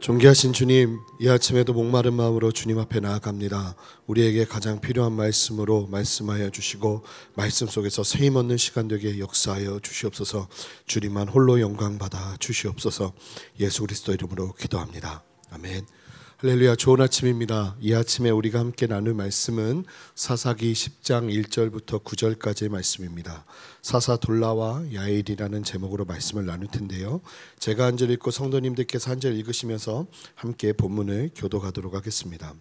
존귀하신 주님, 이 아침에도 목마른 마음으로 주님 앞에 나아갑니다. 우리에게 가장 필요한 말씀으로 말씀하여 주시고 말씀 속에서 세임 얻는 시간 되게 역사하여 주시옵소서. 주님만 홀로 영광 받아 주시옵소서. 예수 그리스도 이름으로 기도합니다. 아멘. 할렐루야 좋은 아침입니다. 이 아침에 우리가 함께 나눌 말씀은 사사기 10장 1절부터 9절까지의 말씀입니다. 사사 돌라와 야일이라는 제목으로 말씀을 나눌 텐데요. 제가 한 절 읽고 성도님들께서 한 절 읽으시면서 함께 본문을 교도하도록 하겠습니다.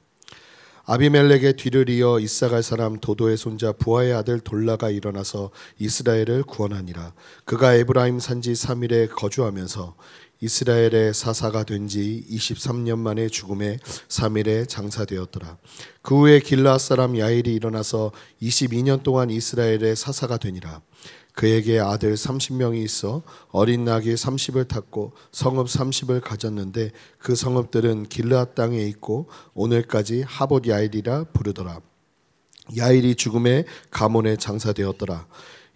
아비멜렉의 뒤를 이어 이사갈 사람 도도의 손자 부하의 아들 돌라가 일어나서 이스라엘을 구원하니라. 그가 에브라임 산지 3일에 거주하면서 이스라엘의 사사가 된 지 23년 만에 죽음에 3일에 장사되었더라. 그 후에 길라 사람 야일이 일어나서 22년 동안 이스라엘의 사사가 되니라. 그에게 아들 30명이 있어 어린 낙이 30을 탔고 성읍 30을 가졌는데 그 성읍들은 길라 땅에 있고 오늘까지 하봇 야일이라 부르더라. 야일이 죽음에 가문에 장사되었더라.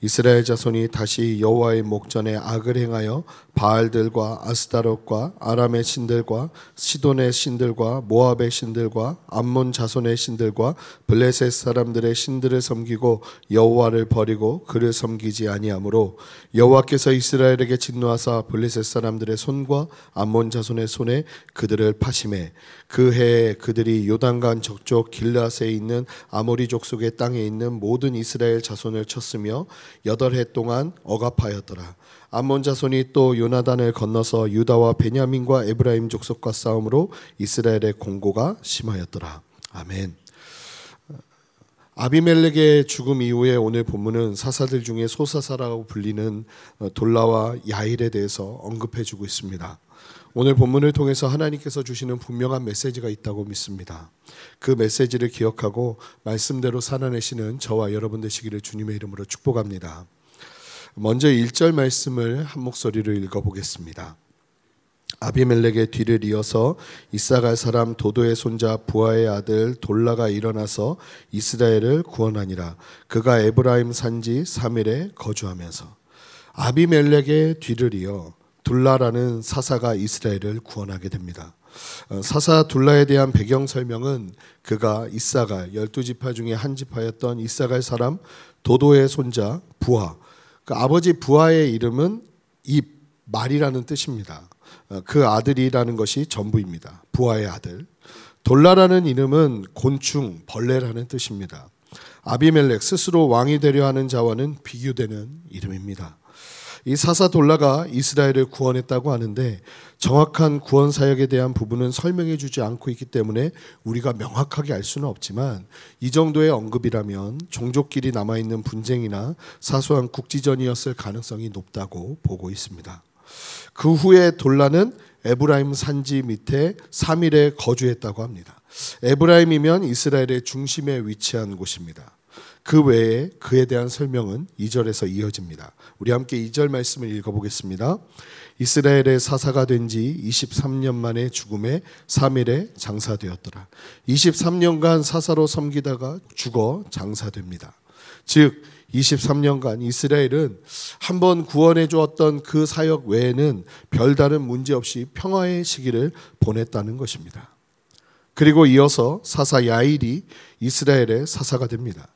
이스라엘 자손이 다시 여호와의 목전에 악을 행하여 바알들과 아스타롯과 아람의 신들과 시돈의 신들과 모압의 신들과 암몬 자손의 신들과 블레셋 사람들의 신들을 섬기고 여호와를 버리고 그를 섬기지 아니하므로 여호와께서 이스라엘에게 진노하사 블레셋 사람들의 손과 암몬 자손의 손에 그들을 파심해 그 해에 그들이 요단강 적쪽 길라스에 있는 아모리 족속의 땅에 있는 모든 이스라엘 자손을 쳤으며 여덟 해 동안 억압하였더라. 암몬 자손이 또 요나단을 건너서 유다와 베냐민과 에브라임 족속과 싸움으로 이스라엘의 공고가 심하였더라. 아멘. 아비멜렉의 죽음 이후에 오늘 본문은 사사들 중에 소사사라고 불리는 돌라와 야일에 대해서 언급해 주고 있습니다. 오늘 본문을 통해서 하나님께서 주시는 분명한 메시지가 있다고 믿습니다. 그 메시지를 기억하고 말씀대로 살아내시는 저와 여러분 되시기를 주님의 이름으로 축복합니다. 먼저 1절 말씀을 한 목소리로 읽어보겠습니다. 아비멜렉의 뒤를 이어서 이사갈 사람 도도의 손자 부하의 아들 돌라가 일어나서 이스라엘을 구원하니라. 그가 에브라임 산지 3일에 거주하면서 아비멜렉의 뒤를 이어 둘라라는 사사가 이스라엘을 구원하게 됩니다. 어, 사사 둘라에 대한 배경 설명은 그가 이사갈 열두 지파 중에 한 지파였던 이사갈 사람 도도의 손자 부하. 그 아버지 부하의 이름은 입 말이라는 뜻입니다. 어, 그 아들이라는 것이 전부입니다. 부하의 아들. 돌라라는 이름은 곤충, 벌레라는 뜻입니다. 아비멜렉 스스로 왕이 되려 하는 자와는 비교되는 이름입니다. 이 사사돌라가 이스라엘을 구원했다고 하는데 정확한 구원 사역에 대한 부분은 설명해 주지 않고 있기 때문에 우리가 명확하게 알 수는 없지만 이 정도의 언급이라면 종족끼리 남아 있는 분쟁이나 사소한 국지전이었을 가능성이 높다고 보고 있습니다. 그 후에 돌라는 에브라임 산지 밑에 3일에 거주했다고 합니다. 에브라임이면 이스라엘의 중심에 위치한 곳입니다. 그 외에 그에 대한 설명은 2절에서 이어집니다. 우리 함께 2절 말씀을 읽어보겠습니다. 이스라엘의 사사가 된 지 23년 만에 죽음에 3일에 장사되었더라. 23년간 사사로 섬기다가 죽어 장사됩니다. 즉 23년간 이스라엘은 한 번 구원해 주었던 그 사역 외에는 별다른 문제 없이 평화의 시기를 보냈다는 것입니다. 그리고 이어서 사사 야일이 이스라엘의 사사가 됩니다.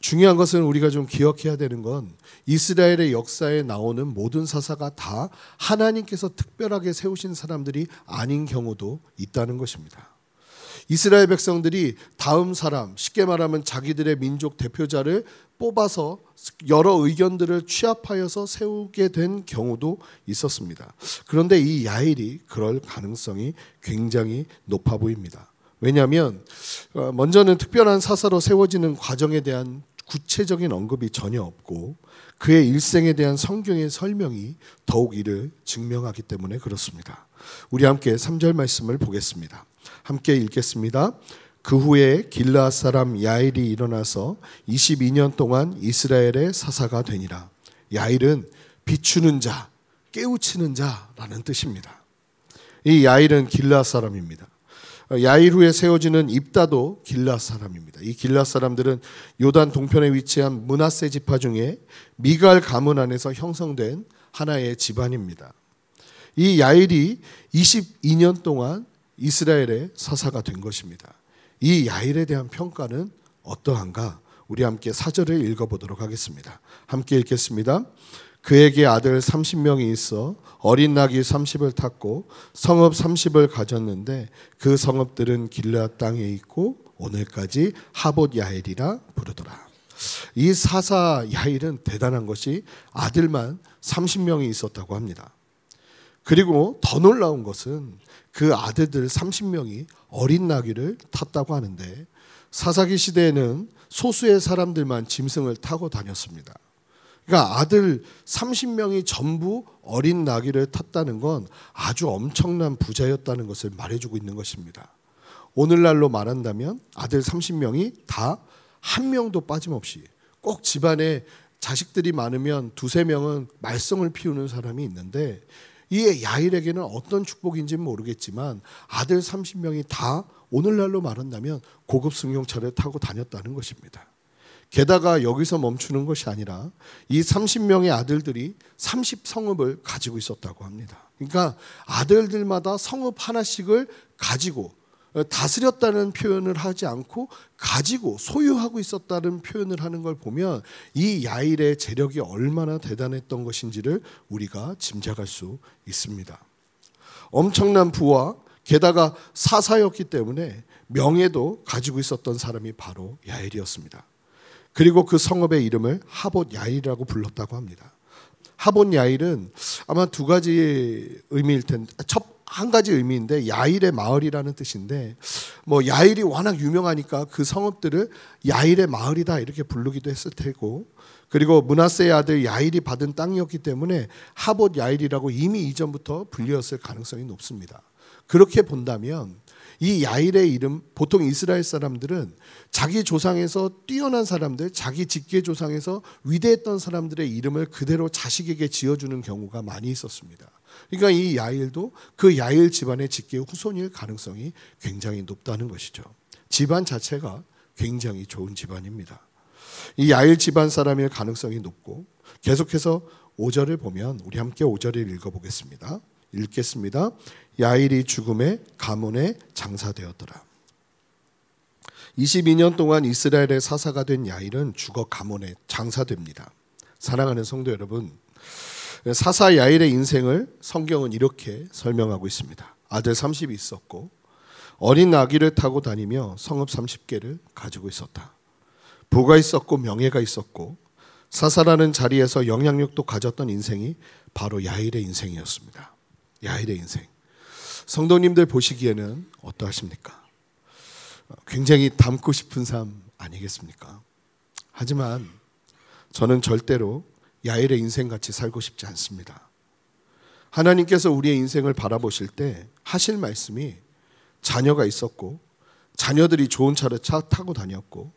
중요한 것은 우리가 좀 기억해야 되는 건 이스라엘의 역사에 나오는 모든 사사가 다 하나님께서 특별하게 세우신 사람들이 아닌 경우도 있다는 것입니다. 이스라엘 백성들이 다음 사람, 쉽게 말하면 자기들의 민족 대표자를 뽑아서 여러 의견들을 취합하여서 세우게 된 경우도 있었습니다. 그런데 이 야일이 그럴 가능성이 굉장히 높아 보입니다. 왜냐하면 어, 먼저는 특별한 사사로 세워지는 과정에 대한 구체적인 언급이 전혀 없고 그의 일생에 대한 성경의 설명이 더욱 이를 증명하기 때문에 그렇습니다. 우리 함께 3절 말씀을 보겠습니다. 함께 읽겠습니다. 그 후에 길라 사람 야일이 일어나서 22년 동안 이스라엘의 사사가 되니라. 야일은 비추는 자, 깨우치는 자라는 뜻입니다. 이 야일은 길라 사람입니다. 야일 후에 세워지는 입다도 길라 사람입니다. 이 길라 사람들은 요단 동편에 위치한 문하세 지파 중에 미갈 가문 안에서 형성된 하나의 집안입니다. 이 야일이 22년 동안 이스라엘의 사사가 된 것입니다. 이 야일에 대한 평가는 어떠한가? 우리 함께 사절을 읽어보도록 하겠습니다. 함께 읽겠습니다. 그에게 아들 30명이 있어 어린 낙이 30을 탔고 성읍 30을 가졌는데 그 성읍들은 길라 땅에 있고 오늘까지 하봇 야일이라 부르더라. 이 사사 야일은 대단한 것이 아들만 30명이 있었다고 합니다. 그리고 더 놀라운 것은 그 아들들 30명이 어린 나귀를 탔다고 하는데 사사기 시대에는 소수의 사람들만 짐승을 타고 다녔습니다. 그러니까 아들 30명이 전부 어린 나귀를 탔다는 건 아주 엄청난 부자였다는 것을 말해주고 있는 것입니다. 오늘날로 말한다면 아들 30명이 다 한 명도 빠짐없이 꼭 집안에 자식들이 많으면 두세 명은 말썽을 피우는 사람이 있는데 이 야일에게는 어떤 축복인지는 모르겠지만 아들 30명이 다 오늘날로 말한다면 고급 승용차를 타고 다녔다는 것입니다. 게다가 여기서 멈추는 것이 아니라 이 30명의 아들들이 30성읍을 가지고 있었다고 합니다. 그러니까 아들들마다 성읍 하나씩을 가지고 다스렸다는 표현을 하지 않고 가지고 소유하고 있었다는 표현을 하는 걸 보면 이 야일의 재력이 얼마나 대단했던 것인지를 우리가 짐작할 수 있습니다. 엄청난 부와 게다가 사사였기 때문에 명예도 가지고 있었던 사람이 바로 야일이었습니다. 그리고 그 성읍의 이름을 하봇 야일이라고 불렀다고 합니다. 하봇 야일은 아마 두 가지 의미일 텐데 첫 한 가지 의미인데 야일의 마을이라는 뜻인데 뭐 야일이 워낙 유명하니까 그 성읍들을 야일의 마을이다 이렇게 부르기도 했을 테고 그리고 문하세의 아들 야일이 받은 땅이었기 때문에 하봇 야일이라고 이미 이전부터 불리었을 가능성이 높습니다. 그렇게 본다면 이 야일의 이름 보통 이스라엘 사람들은 자기 조상에서 뛰어난 사람들, 자기 직계 조상에서 위대했던 사람들의 이름을 그대로 자식에게 지어주는 경우가 많이 있었습니다. 그러니까 이 야일도 그 야일 집안의 직계 후손일 가능성이 굉장히 높다는 것이죠. 집안 자체가 굉장히 좋은 집안입니다. 이 야일 집안 사람일 가능성이 높고 계속해서 5절을 보면 우리 함께 5절을 읽어보겠습니다. 읽겠습니다. 야일이 죽음의 가문에 장사되었더라. 22년 동안 이스라엘의 사사가 된 야일은 죽어 가문에 장사됩니다. 사랑하는 성도 여러분, 사사 야일의 인생을 성경은 이렇게 설명하고 있습니다. 아들 30이 있었고 어린 아기를 타고 다니며 성읍 30개를 가지고 있었다. 부가 있었고 명예가 있었고 사사라는 자리에서 영향력도 가졌던 인생이 바로 야일의 인생이었습니다. 야일의 인생. 성도님들 보시기에는 어떠하십니까? 굉장히 닮고 싶은 삶 아니겠습니까? 하지만 저는 절대로 야일의 인생 같이 살고 싶지 않습니다. 하나님께서 우리의 인생을 바라보실 때 하실 말씀이 자녀가 있었고 자녀들이 좋은 차를 차 타고 다녔고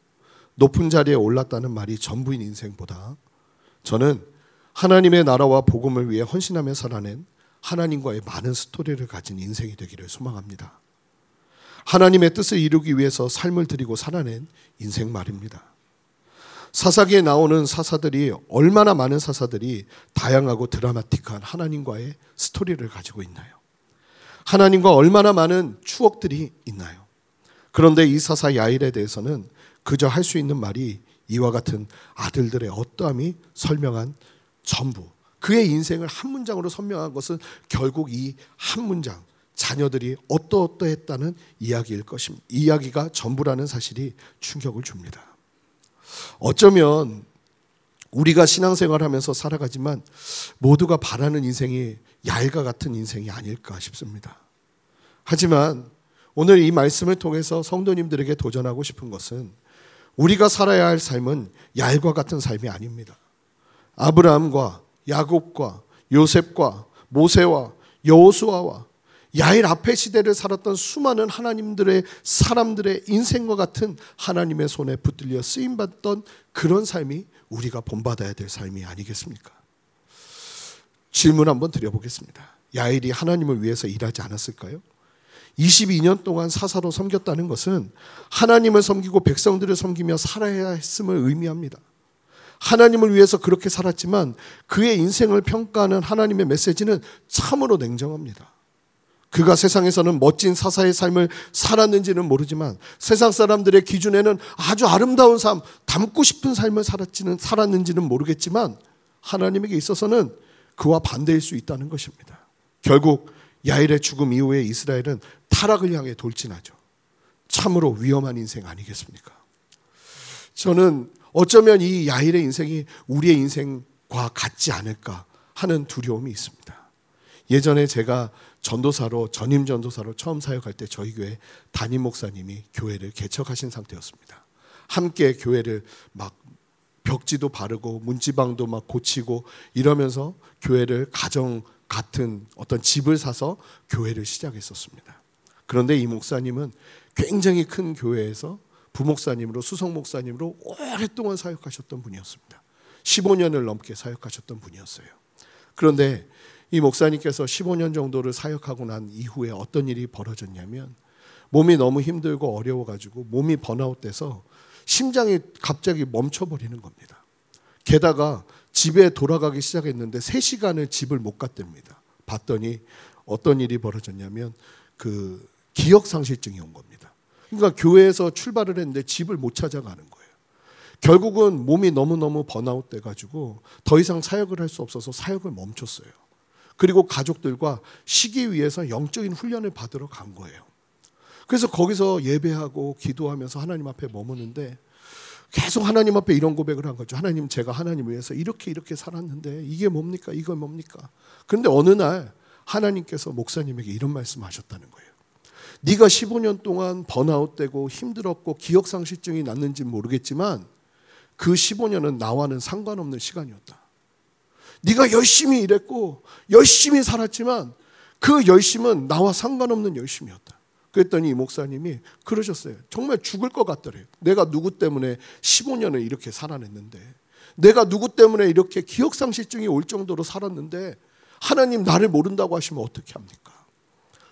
높은 자리에 올랐다는 말이 전부인 인생보다 저는 하나님의 나라와 복음을 위해 헌신하며 살아낸 하나님과의 많은 스토리를 가진 인생이 되기를 소망합니다. 하나님의 뜻을 이루기 위해서 삶을 드리고 살아낸 인생 말입니다. 사사기에 나오는 사사들이 얼마나 많은 사사들이 다양하고 드라마틱한 하나님과의 스토리를 가지고 있나요? 하나님과 얼마나 많은 추억들이 있나요? 그런데 이 사사 야일에 대해서는 그저 할 수 있는 말이 이와 같은 아들들의 어떠함이 설명한 전부 그의 인생을 한 문장으로 설명한 것은 결국 이 한 문장 자녀들이 어떠어떠했다는 이야기일 것입니다. 이야기가 전부라는 사실이 충격을 줍니다. 어쩌면 우리가 신앙생활 하면서 살아가지만 모두가 바라는 인생이 얄과 같은 인생이 아닐까 싶습니다. 하지만 오늘 이 말씀을 통해서 성도님들에게 도전하고 싶은 것은 우리가 살아야 할 삶은 얄과 같은 삶이 아닙니다. 아브라함과 야곱과 요셉과 모세와 여호수아와 야일 앞에 시대를 살았던 수많은 하나님들의 사람들의 인생과 같은 하나님의 손에 붙들려 쓰임 받던 그런 삶이 우리가 본받아야 될 삶이 아니겠습니까? 질문 한번 드려보겠습니다. 야일이 하나님을 위해서 일하지 않았을까요? 22년 동안 사사로 섬겼다는 것은 하나님을 섬기고 백성들을 섬기며 살아야 했음을 의미합니다. 하나님을 위해서 그렇게 살았지만 그의 인생을 평가하는 하나님의 메시지는 참으로 냉정합니다. 그가 세상에서는 멋진 사사의 삶을 살았는지는 모르지만 세상 사람들의 기준에는 아주 아름다운 삶, 닮고 싶은 삶을 살았지는 살았는지는 모르겠지만 하나님에게 있어서는 그와 반대일 수 있다는 것입니다. 결국 야일의 죽음 이후에 이스라엘은 타락을 향해 돌진하죠. 참으로 위험한 인생 아니겠습니까? 저는 어쩌면 이 야일의 인생이 우리의 인생과 같지 않을까 하는 두려움이 있습니다. 예전에 제가 전도사로 전임 전도사로 처음 사역할 때 저희 교회 담임 목사님이 교회를 개척하신 상태였습니다. 함께 교회를 막 벽지도 바르고 문지방도 막 고치고 이러면서 교회를 가정 같은 어떤 집을 사서 교회를 시작했었습니다. 그런데 이 목사님은 굉장히 큰 교회에서 부목사님으로 수석 목사님으로 오랫동안 사역하셨던 분이었습니다. 15년을 넘게 사역하셨던 분이었어요. 그런데 이 목사님께서 15년 정도를 사역하고 난 이후에 어떤 일이 벌어졌냐면 몸이 너무 힘들고 어려워 가지고 몸이 번아웃돼서 심장이 갑자기 멈춰 버리는 겁니다. 게다가 집에 돌아가기 시작했는데 3시간을 집을 못 갔답니다. 봤더니 어떤 일이 벌어졌냐면 그 기억 상실증이 온 겁니다. 그러니까 교회에서 출발을 했는데 집을 못 찾아가는 거예요. 결국은 몸이 너무너무 번아웃 돼 가지고 더 이상 사역을 할 수 없어서 사역을 멈췄어요. 그리고 가족들과 쉬기 위해서 영적인 훈련을 받으러 간 거예요. 그래서 거기서 예배하고 기도하면서 하나님 앞에 머무는데 계속 하나님 앞에 이런 고백을 한 거죠. 하나님 제가 하나님을 위해서 이렇게 이렇게 살았는데 이게 뭡니까? 이건 뭡니까? 그런데 어느 날 하나님께서 목사님에게 이런 말씀하셨다는 거예요. 네가 15년 동안 번아웃되고 힘들었고 기억 상실증이 났는지 모르겠지만 그 15년은 나와는 상관없는 시간이었다. 네가 열심히 일했고 열심히 살았지만 그 열심은 나와 상관없는 열심이었다. 그랬더니 목사님이 그러셨어요. 정말 죽을 것 같더래요. 내가 누구 때문에 15년을 이렇게 살아냈는데 내가 누구 때문에 이렇게 기억상실증이 올 정도로 살았는데 하나님 나를 모른다고 하시면 어떻게 합니까?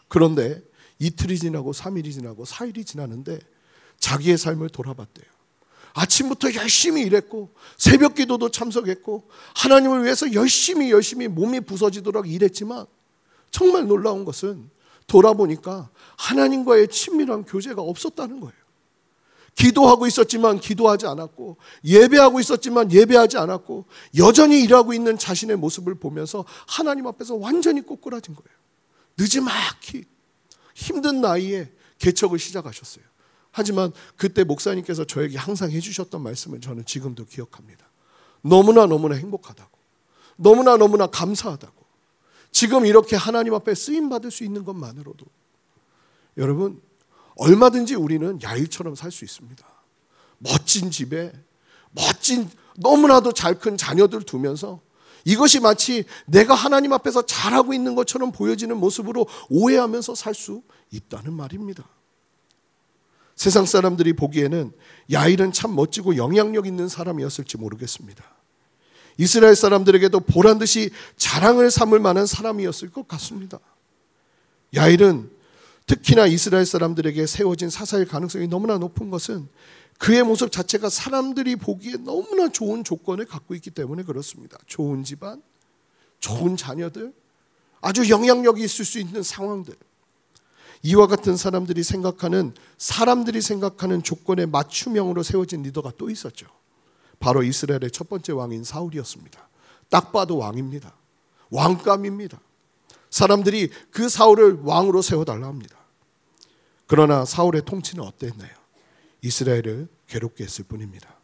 그런데 이틀이 지나고 3일이 지나고 4일이 지나는데 자기의 삶을 돌아봤대요. 아침부터 열심히 일했고 새벽 기도도 참석했고 하나님을 위해서 열심히 열심히 몸이 부서지도록 일했지만 정말 놀라운 것은 돌아보니까 하나님과의 친밀한 교제가 없었다는 거예요. 기도하고 있었지만 기도하지 않았고 예배하고 있었지만 예배하지 않았고 여전히 일하고 있는 자신의 모습을 보면서 하나님 앞에서 완전히 꼬꾸라진 거예요. 늦지막히 힘든 나이에 개척을 시작하셨어요. 하지만 그때 목사님께서 저에게 항상 해주셨던 말씀을 저는 지금도 기억합니다. 너무나 너무나 행복하다고. 너무나 너무나 감사하다고. 지금 이렇게 하나님 앞에 쓰임 받을 수 있는 것만으로도 여러분 얼마든지 우리는 야일처럼 살 수 있습니다. 멋진 집에 멋진 너무나도 잘 큰 자녀들 두면서 이것이 마치 내가 하나님 앞에서 잘하고 있는 것처럼 보여지는 모습으로 오해하면서 살 수 있다는 말입니다. 세상 사람들이 보기에는 야일은 참 멋지고 영향력 있는 사람이었을지 모르겠습니다. 이스라엘 사람들에게도 보란 듯이 자랑을 삼을 만한 사람이었을 것 같습니다. 야일은 특히나 이스라엘 사람들에게 세워진 사사일 가능성이 너무나 높은 것은 그의 모습 자체가 사람들이 보기에 너무나 좋은 조건을 갖고 있기 때문에 그렇습니다. 좋은 집안, 좋은 자녀들, 아주 영향력이 있을 수 있는 상황들. 이와 같은 사람들이 생각하는 사람들이 생각하는 조건에 맞춤형으로 세워진 리더가 또 있었죠. 바로 이스라엘의 첫 번째 왕인 사울이었습니다. 딱 봐도 왕입니다. 왕감입니다. 사람들이 그 사울을 왕으로 세워달라 합니다. 그러나 사울의 통치는 어땠나요? 이스라엘을 괴롭게 했을 뿐입니다.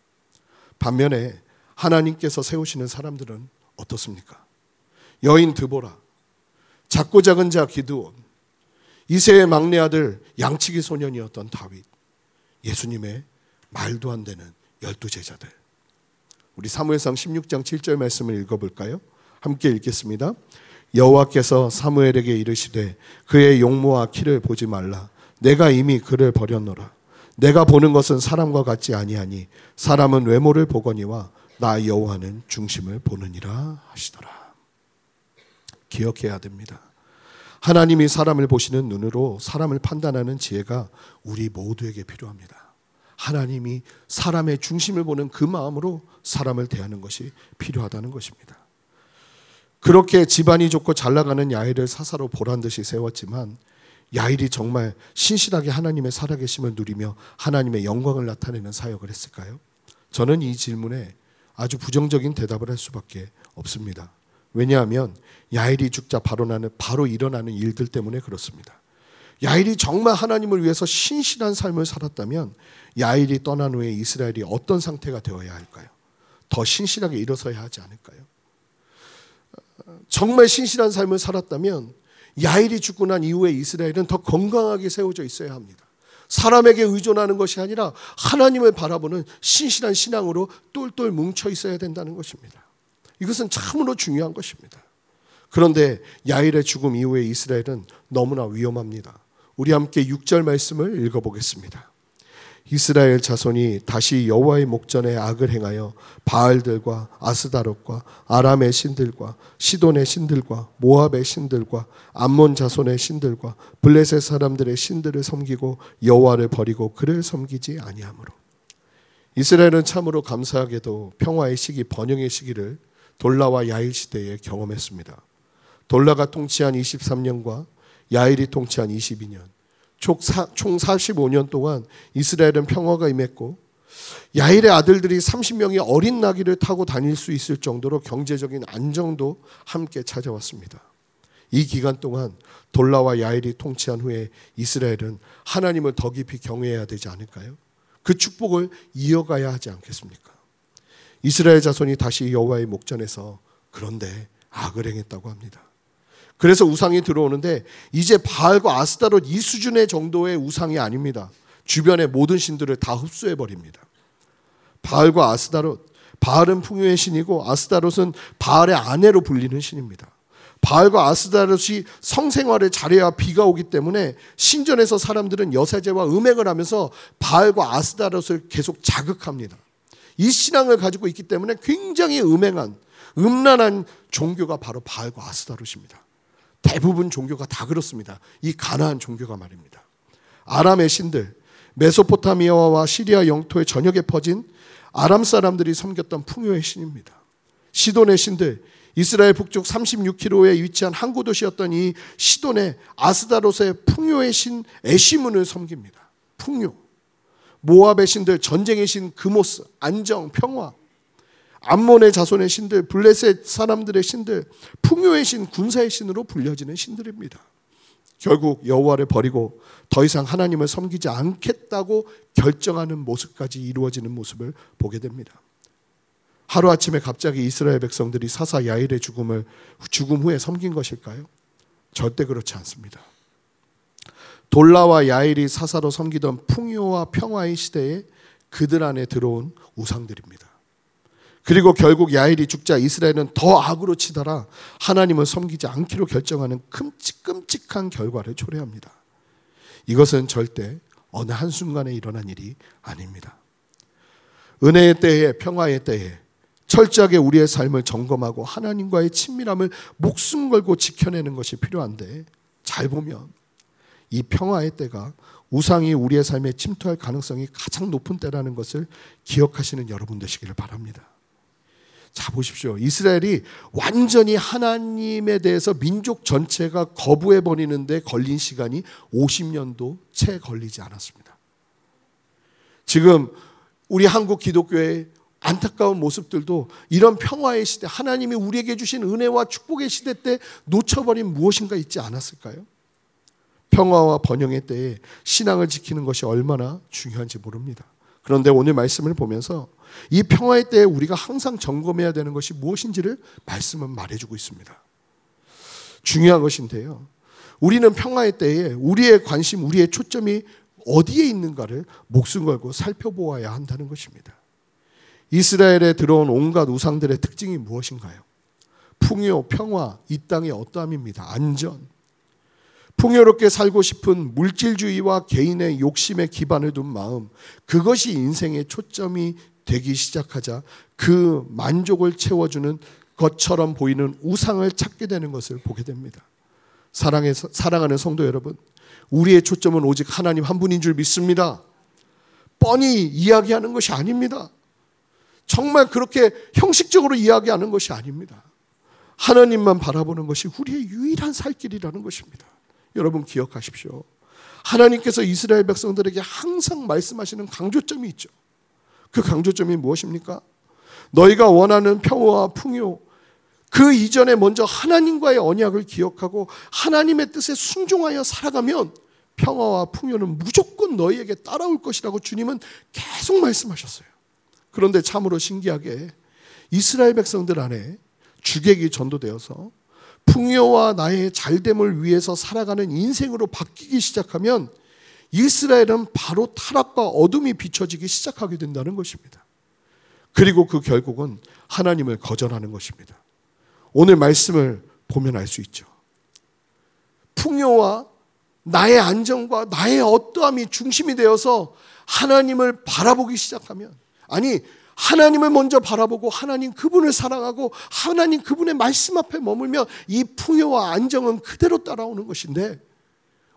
반면에 하나님께서 세우시는 사람들은 어떻습니까? 여인 드보라, 작고 작은 자 기드온, 이세의 막내 아들 양치기 소년이었던 다윗, 예수님의 말도 안 되는 열두 제자들. 우리 사무엘상 16장 7절 말씀을 읽어볼까요? 함께 읽겠습니다. 여호와께서 사무엘에게 이르시되 그의 용모와 키를 보지 말라. 내가 이미 그를 버렸노라. 내가 보는 것은 사람과 같지 아니하니 사람은 외모를 보거니와 나 여호와는 중심을 보느니라 하시더라. 기억해야 됩니다. 하나님이 사람을 보시는 눈으로 사람을 판단하는 지혜가 우리 모두에게 필요합니다. 하나님이 사람의 중심을 보는 그 마음으로 사람을 대하는 것이 필요하다는 것입니다. 그렇게 집안이 좋고 잘 나가는 야일을 사사로 보란 듯이 세웠지만 야일이 정말 신실하게 하나님의 살아계심을 누리며 하나님의 영광을 나타내는 사역을 했을까요? 저는 이 질문에 아주 부정적인 대답을 할 수밖에 없습니다. 왜냐하면 야일이 죽자 바로 나는 바로 일어나는 일들 때문에 그렇습니다. 야일이 정말 하나님을 위해서 신실한 삶을 살았다면 야일이 떠난 후에 이스라엘이 어떤 상태가 되어야 할까요? 더 신실하게 일어서야 하지 않을까요? 정말 신실한 삶을 살았다면 야일이 죽고 난 이후에 이스라엘은 더 건강하게 세워져 있어야 합니다. 사람에게 의존하는 것이 아니라 하나님을 바라보는 신실한 신앙으로 똘똘 뭉쳐 있어야 된다는 것입니다. 이것은 참으로 중요한 것입니다. 그런데 야일의 죽음 이후에 이스라엘은 너무나 위험합니다. 우리 함께 6절 말씀을 읽어보겠습니다. 이스라엘 자손이 다시 여호와의 목전에 악을 행하여 바알들과 아스다롯과 아람의 신들과 시돈의 신들과 모압의 신들과 암몬 자손의 신들과 블레셋 사람들의 신들을 섬기고 여호와를 버리고 그를 섬기지 아니하므로 이스라엘은 참으로 감사하게도 평화의 시기 번영의 시기를 돌라와 야일 시대에 경험했습니다. 돌라가 통치한 23년과 야일이 통치한 22년 총 45년 동안 이스라엘은 평화가 임했고 야일의 아들들이 30명의 어린 나귀를 타고 다닐 수 있을 정도로 경제적인 안정도 함께 찾아왔습니다. 이 기간 동안 돌라와 야일이 통치한 후에 이스라엘은 하나님을 더 깊이 경외해야 되지 않을까요? 그 축복을 이어가야 하지 않겠습니까? 이스라엘 자손이 다시 여호와의 목전에서 그런데 악을 행했다고 합니다. 그래서 우상이 들어오는데 이제 바알과 아스타롯 이 수준의 정도의 우상이 아닙니다. 주변의 모든 신들을 다 흡수해 버립니다. 바알과 아스타롯, 바알은 풍요의 신이고 아스타롯은 바알의 아내로 불리는 신입니다. 바알과 아스타롯이 성생활을 잘해야 비가 오기 때문에 신전에서 사람들은 여세제와 음행을 하면서 바알과 아스타롯을 계속 자극합니다. 이 신앙을 가지고 있기 때문에 굉장히 음행한 음란한 종교가 바로 바알과 아스타롯입니다. 대부분 종교가 다 그렇습니다. 이 가나안 종교가 말입니다. 아람의 신들, 메소포타미아와 시리아 영토의 전역에 퍼진 아람 사람들이 섬겼던 풍요의 신입니다. 시돈의 신들, 이스라엘 북쪽 36km에 위치한 항구 도시였던 이 시돈의 아스다롯의 풍요의 신 에시문을 섬깁니다. 풍요. 모압의 신들, 전쟁의 신 그모스, 안정, 평화. 암몬의 자손의 신들, 블레셋 사람들의 신들, 풍요의 신, 군사의 신으로 불려지는 신들입니다. 결국 여호와를 버리고 더 이상 하나님을 섬기지 않겠다고 결정하는 모습까지 이루어지는 모습을 보게 됩니다. 하루 아침에 갑자기 이스라엘 백성들이 사사 야일의 죽음을 죽음 후에 섬긴 것일까요? 절대 그렇지 않습니다. 돌라와 야일이 사사로 섬기던 풍요와 평화의 시대에 그들 안에 들어온 우상들입니다. 그리고 결국 야일이 죽자 이스라엘은 더 악으로 치달아 하나님을 섬기지 않기로 결정하는 끔찍끔찍한 결과를 초래합니다. 이것은 절대 어느 한순간에 일어난 일이 아닙니다. 은혜의 때에 평화의 때에 철저하게 우리의 삶을 점검하고 하나님과의 친밀함을 목숨 걸고 지켜내는 것이 필요한데 잘 보면 이 평화의 때가 우상이 우리의 삶에 침투할 가능성이 가장 높은 때라는 것을 기억하시는 여러분 되시기를 바랍니다. 자 보십시오. 이스라엘이 완전히 하나님에 대해서 민족 전체가 거부해 버리는데 걸린 시간이 50년도 채 걸리지 않았습니다. 지금 우리 한국 기독교의 안타까운 모습들도 이런 평화의 시대, 하나님이 우리에게 주신 은혜와 축복의 시대 때 놓쳐버린 무엇인가 있지 않았을까요? 평화와 번영의 때에 신앙을 지키는 것이 얼마나 중요한지 모릅니다. 그런데 오늘 말씀을 보면서 이 평화의 때에 우리가 항상 점검해야 되는 것이 무엇인지를 말씀은 말해주고 있습니다. 중요한 것인데요. 우리는 평화의 때에 우리의 관심, 우리의 초점이 어디에 있는가를 목숨 걸고 살펴보아야 한다는 것입니다. 이스라엘에 들어온 온갖 우상들의 특징이 무엇인가요? 풍요, 평화, 이 땅의 어떠함입니다. 안전. 풍요롭게 살고 싶은 물질주의와 개인의 욕심에 기반을 둔 마음, 그것이 인생의 초점이 되기 시작하자 그 만족을 채워주는 것처럼 보이는 우상을 찾게 되는 것을 보게 됩니다. 사랑해서, 사랑하는 성도 여러분, 우리의 초점은 오직 하나님 한 분인 줄 믿습니다. 뻔히 이야기하는 것이 아닙니다. 정말 그렇게 형식적으로 이야기하는 것이 아닙니다. 하나님만 바라보는 것이 우리의 유일한 살 길이라는 것입니다. 여러분 기억하십시오. 하나님께서 이스라엘 백성들에게 항상 말씀하시는 강조점이 있죠. 그 강조점이 무엇입니까? 너희가 원하는 평화와 풍요, 그 이전에 먼저 하나님과의 언약을 기억하고 하나님의 뜻에 순종하여 살아가면 평화와 풍요는 무조건 너희에게 따라올 것이라고 주님은 계속 말씀하셨어요. 그런데 참으로 신기하게 이스라엘 백성들 안에 주객이 전도되어서 풍요와 나의 잘됨을 위해서 살아가는 인생으로 바뀌기 시작하면 이스라엘은 바로 타락과 어둠이 비춰지기 시작하게 된다는 것입니다. 그리고 그 결국은 하나님을 거절하는 것입니다. 오늘 말씀을 보면 알 수 있죠. 풍요와 나의 안정과 나의 어떠함이 중심이 되어서 하나님을 바라보기 시작하면 아니 하나님을 먼저 바라보고 하나님 그분을 사랑하고 하나님 그분의 말씀 앞에 머물며 이 풍요와 안정은 그대로 따라오는 것인데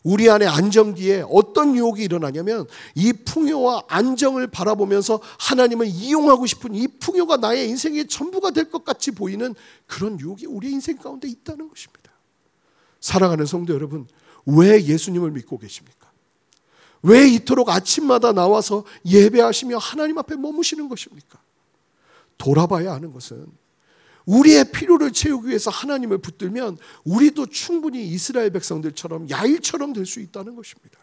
우리 안에 안정기에 어떤 유혹이 일어나냐면 이 풍요와 안정을 바라보면서 하나님을 이용하고 싶은 이 풍요가 나의 인생의 전부가 될 것 같이 보이는 그런 유혹이 우리 인생 가운데 있다는 것입니다. 사랑하는 성도 여러분, 왜 예수님을 믿고 계십니까? 왜 이토록 아침마다 나와서 예배하시며 하나님 앞에 머무시는 것입니까? 돌아봐야 하는 것은 우리의 필요를 채우기 위해서 하나님을 붙들면 우리도 충분히 이스라엘 백성들처럼 야일처럼 될 수 있다는 것입니다.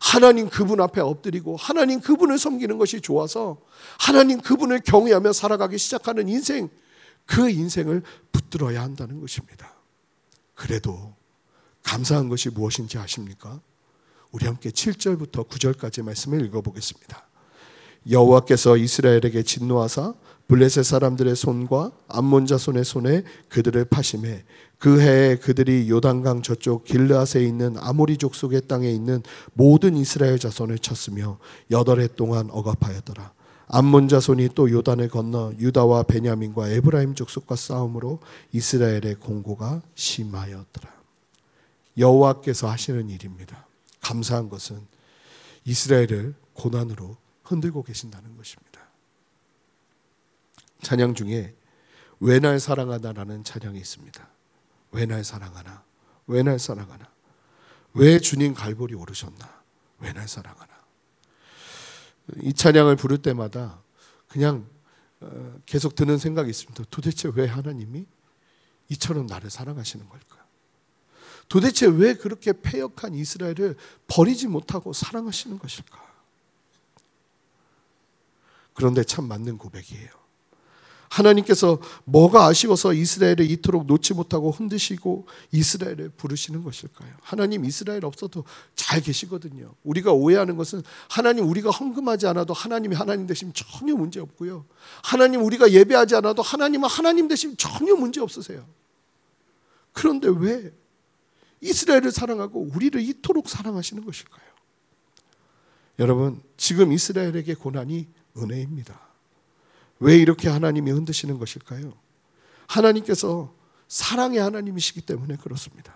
하나님 그분 앞에 엎드리고 하나님 그분을 섬기는 것이 좋아서 하나님 그분을 경외하며 살아가기 시작하는 인생, 그 인생을 붙들어야 한다는 것입니다. 그래도 감사한 것이 무엇인지 아십니까? 우리 함께 7절부터 9절까지 말씀을 읽어보겠습니다. 여호와께서 이스라엘에게 진노하사 블레셋 사람들의 손과 암몬 자손의 손에 그들을 파심해 그 해에 그들이 요단강 저쪽 길르앗에 있는 아모리 족속의 땅에 있는 모든 이스라엘 자손을 쳤으며 여덟 해 동안 억압하였더라. 암몬 자손이 또 요단을 건너 유다와 베냐민과 에브라임 족속과 싸움으로 이스라엘의 공고가 심하였더라. 여호와께서 하시는 일입니다. 감사한 것은 이스라엘을 고난으로 흔들고 계신다는 것입니다. 찬양 중에 왜 날 사랑하나라는 찬양이 있습니다. 왜 날 사랑하나? 왜 날 사랑하나? 왜 주님 갈보리 오르셨나? 왜 날 사랑하나? 이 찬양을 부를 때마다 그냥 어, 계속 드는 생각이 있습니다. 도대체 왜 하나님이 이처럼 나를 사랑하시는 걸까? 도대체 왜 그렇게 패역한 이스라엘을 버리지 못하고 사랑하시는 것일까? 그런데 참 맞는 고백이에요. 하나님께서 뭐가 아쉬워서 이스라엘을 이토록 놓지 못하고 흔드시고 이스라엘을 부르시는 것일까요? 하나님 이스라엘 없어도 잘 계시거든요. 우리가 오해하는 것은 하나님 우리가 헌금하지 않아도 하나님이 하나님 되시면 전혀 문제 없고요. 하나님 우리가 예배하지 않아도 하나님은 하나님 되시면 전혀 문제 없으세요. 그런데 왜 이스라엘을 사랑하고 우리를 이토록 사랑하시는 것일까요? 여러분, 지금 이스라엘에게 고난이 은혜입니다. 왜 이렇게 하나님이 흔드시는 것일까요? 하나님께서 사랑의 하나님이시기 때문에 그렇습니다.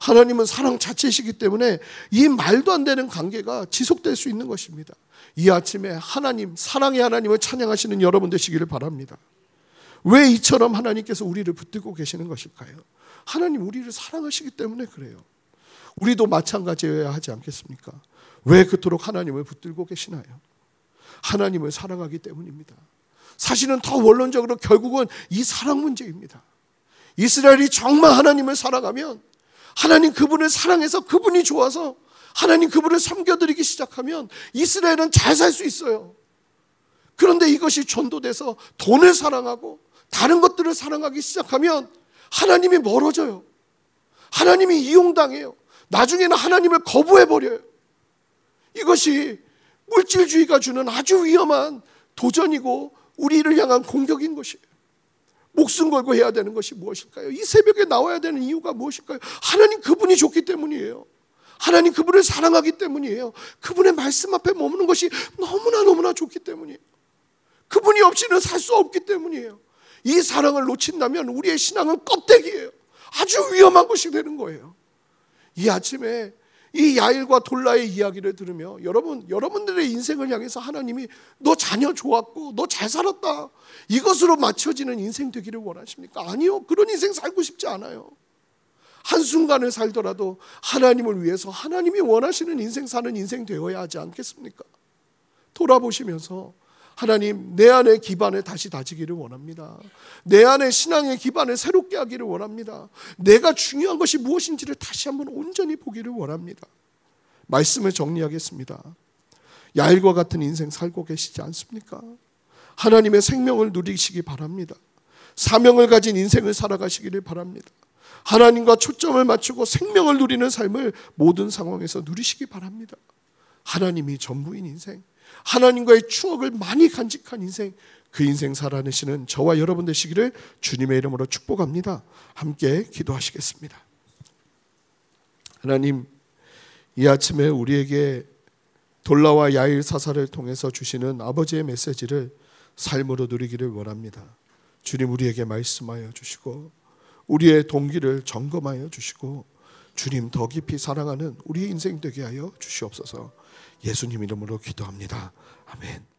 하나님은 사랑 자체이시기 때문에 이 말도 안 되는 관계가 지속될 수 있는 것입니다. 이 아침에 하나님, 사랑의 하나님을 찬양하시는 여러분 되시기를 바랍니다. 왜 이처럼 하나님께서 우리를 붙들고 계시는 것일까요? 하나님 우리를 사랑하시기 때문에 그래요. 우리도 마찬가지여야 하지 않겠습니까? 왜 그토록 하나님을 붙들고 계시나요? 하나님을 사랑하기 때문입니다. 사실은 더 원론적으로 결국은 이 사랑 문제입니다. 이스라엘이 정말 하나님을 사랑하면 하나님 그분을 사랑해서 그분이 좋아서 하나님 그분을 섬겨드리기 시작하면 이스라엘은 잘 살 수 있어요. 그런데 이것이 전도돼서 돈을 사랑하고 다른 것들을 사랑하기 시작하면 하나님이 멀어져요. 하나님이 이용당해요. 나중에는 하나님을 거부해버려요. 이것이 물질주의가 주는 아주 위험한 도전이고 우리를 향한 공격인 것이에요. 목숨 걸고 해야 되는 것이 무엇일까요? 이 새벽에 나와야 되는 이유가 무엇일까요? 하나님 그분이 좋기 때문이에요. 하나님 그분을 사랑하기 때문이에요. 그분의 말씀 앞에 머무는 것이 너무나 너무나 좋기 때문이에요. 그분이 없이는 살 수 없기 때문이에요. 이 사랑을 놓친다면 우리의 신앙은 껍데기예요. 아주 위험한 것이 되는 거예요. 이 아침에 이 야일과 돌라의 이야기를 들으며 여러분 여러분들의 인생을 향해서 하나님이 너 자녀 좋았고 너 잘 살았다 이것으로 맞춰지는 인생 되기를 원하십니까? 아니요 그런 인생 살고 싶지 않아요. 한 순간을 살더라도 하나님을 위해서 하나님이 원하시는 인생 사는 인생 되어야 하지 않겠습니까? 돌아보시면서 하나님 내 안의 기반을 다시 다지기를 원합니다. 내 안의 신앙의 기반을 새롭게 하기를 원합니다. 내가 중요한 것이 무엇인지를 다시 한번 온전히 보기를 원합니다. 말씀을 정리하겠습니다. 야일과 같은 인생 살고 계시지 않습니까? 하나님의 생명을 누리시기 바랍니다. 사명을 가진 인생을 살아가시기를 바랍니다. 하나님과 초점을 맞추고 생명을 누리는 삶을 모든 상황에서 누리시기 바랍니다. 하나님이 전부인 인생, 하나님과의 추억을 많이 간직한 인생, 그 인생 살아내시는 저와 여러분 되시기를 주님의 이름으로 축복합니다. 함께 기도하시겠습니다. 하나님, 이 아침에 우리에게 돌라와 야일 사사를 통해서 주시는 아버지의 메시지를 삶으로 누리기를 원합니다. 주님 우리에게 말씀하여 주시고 우리의 동기를 점검하여 주시고 주님 더 깊이 사랑하는 우리의 인생 되게 하여 주시옵소서. 예수님 이름으로 기도합니다. 아멘.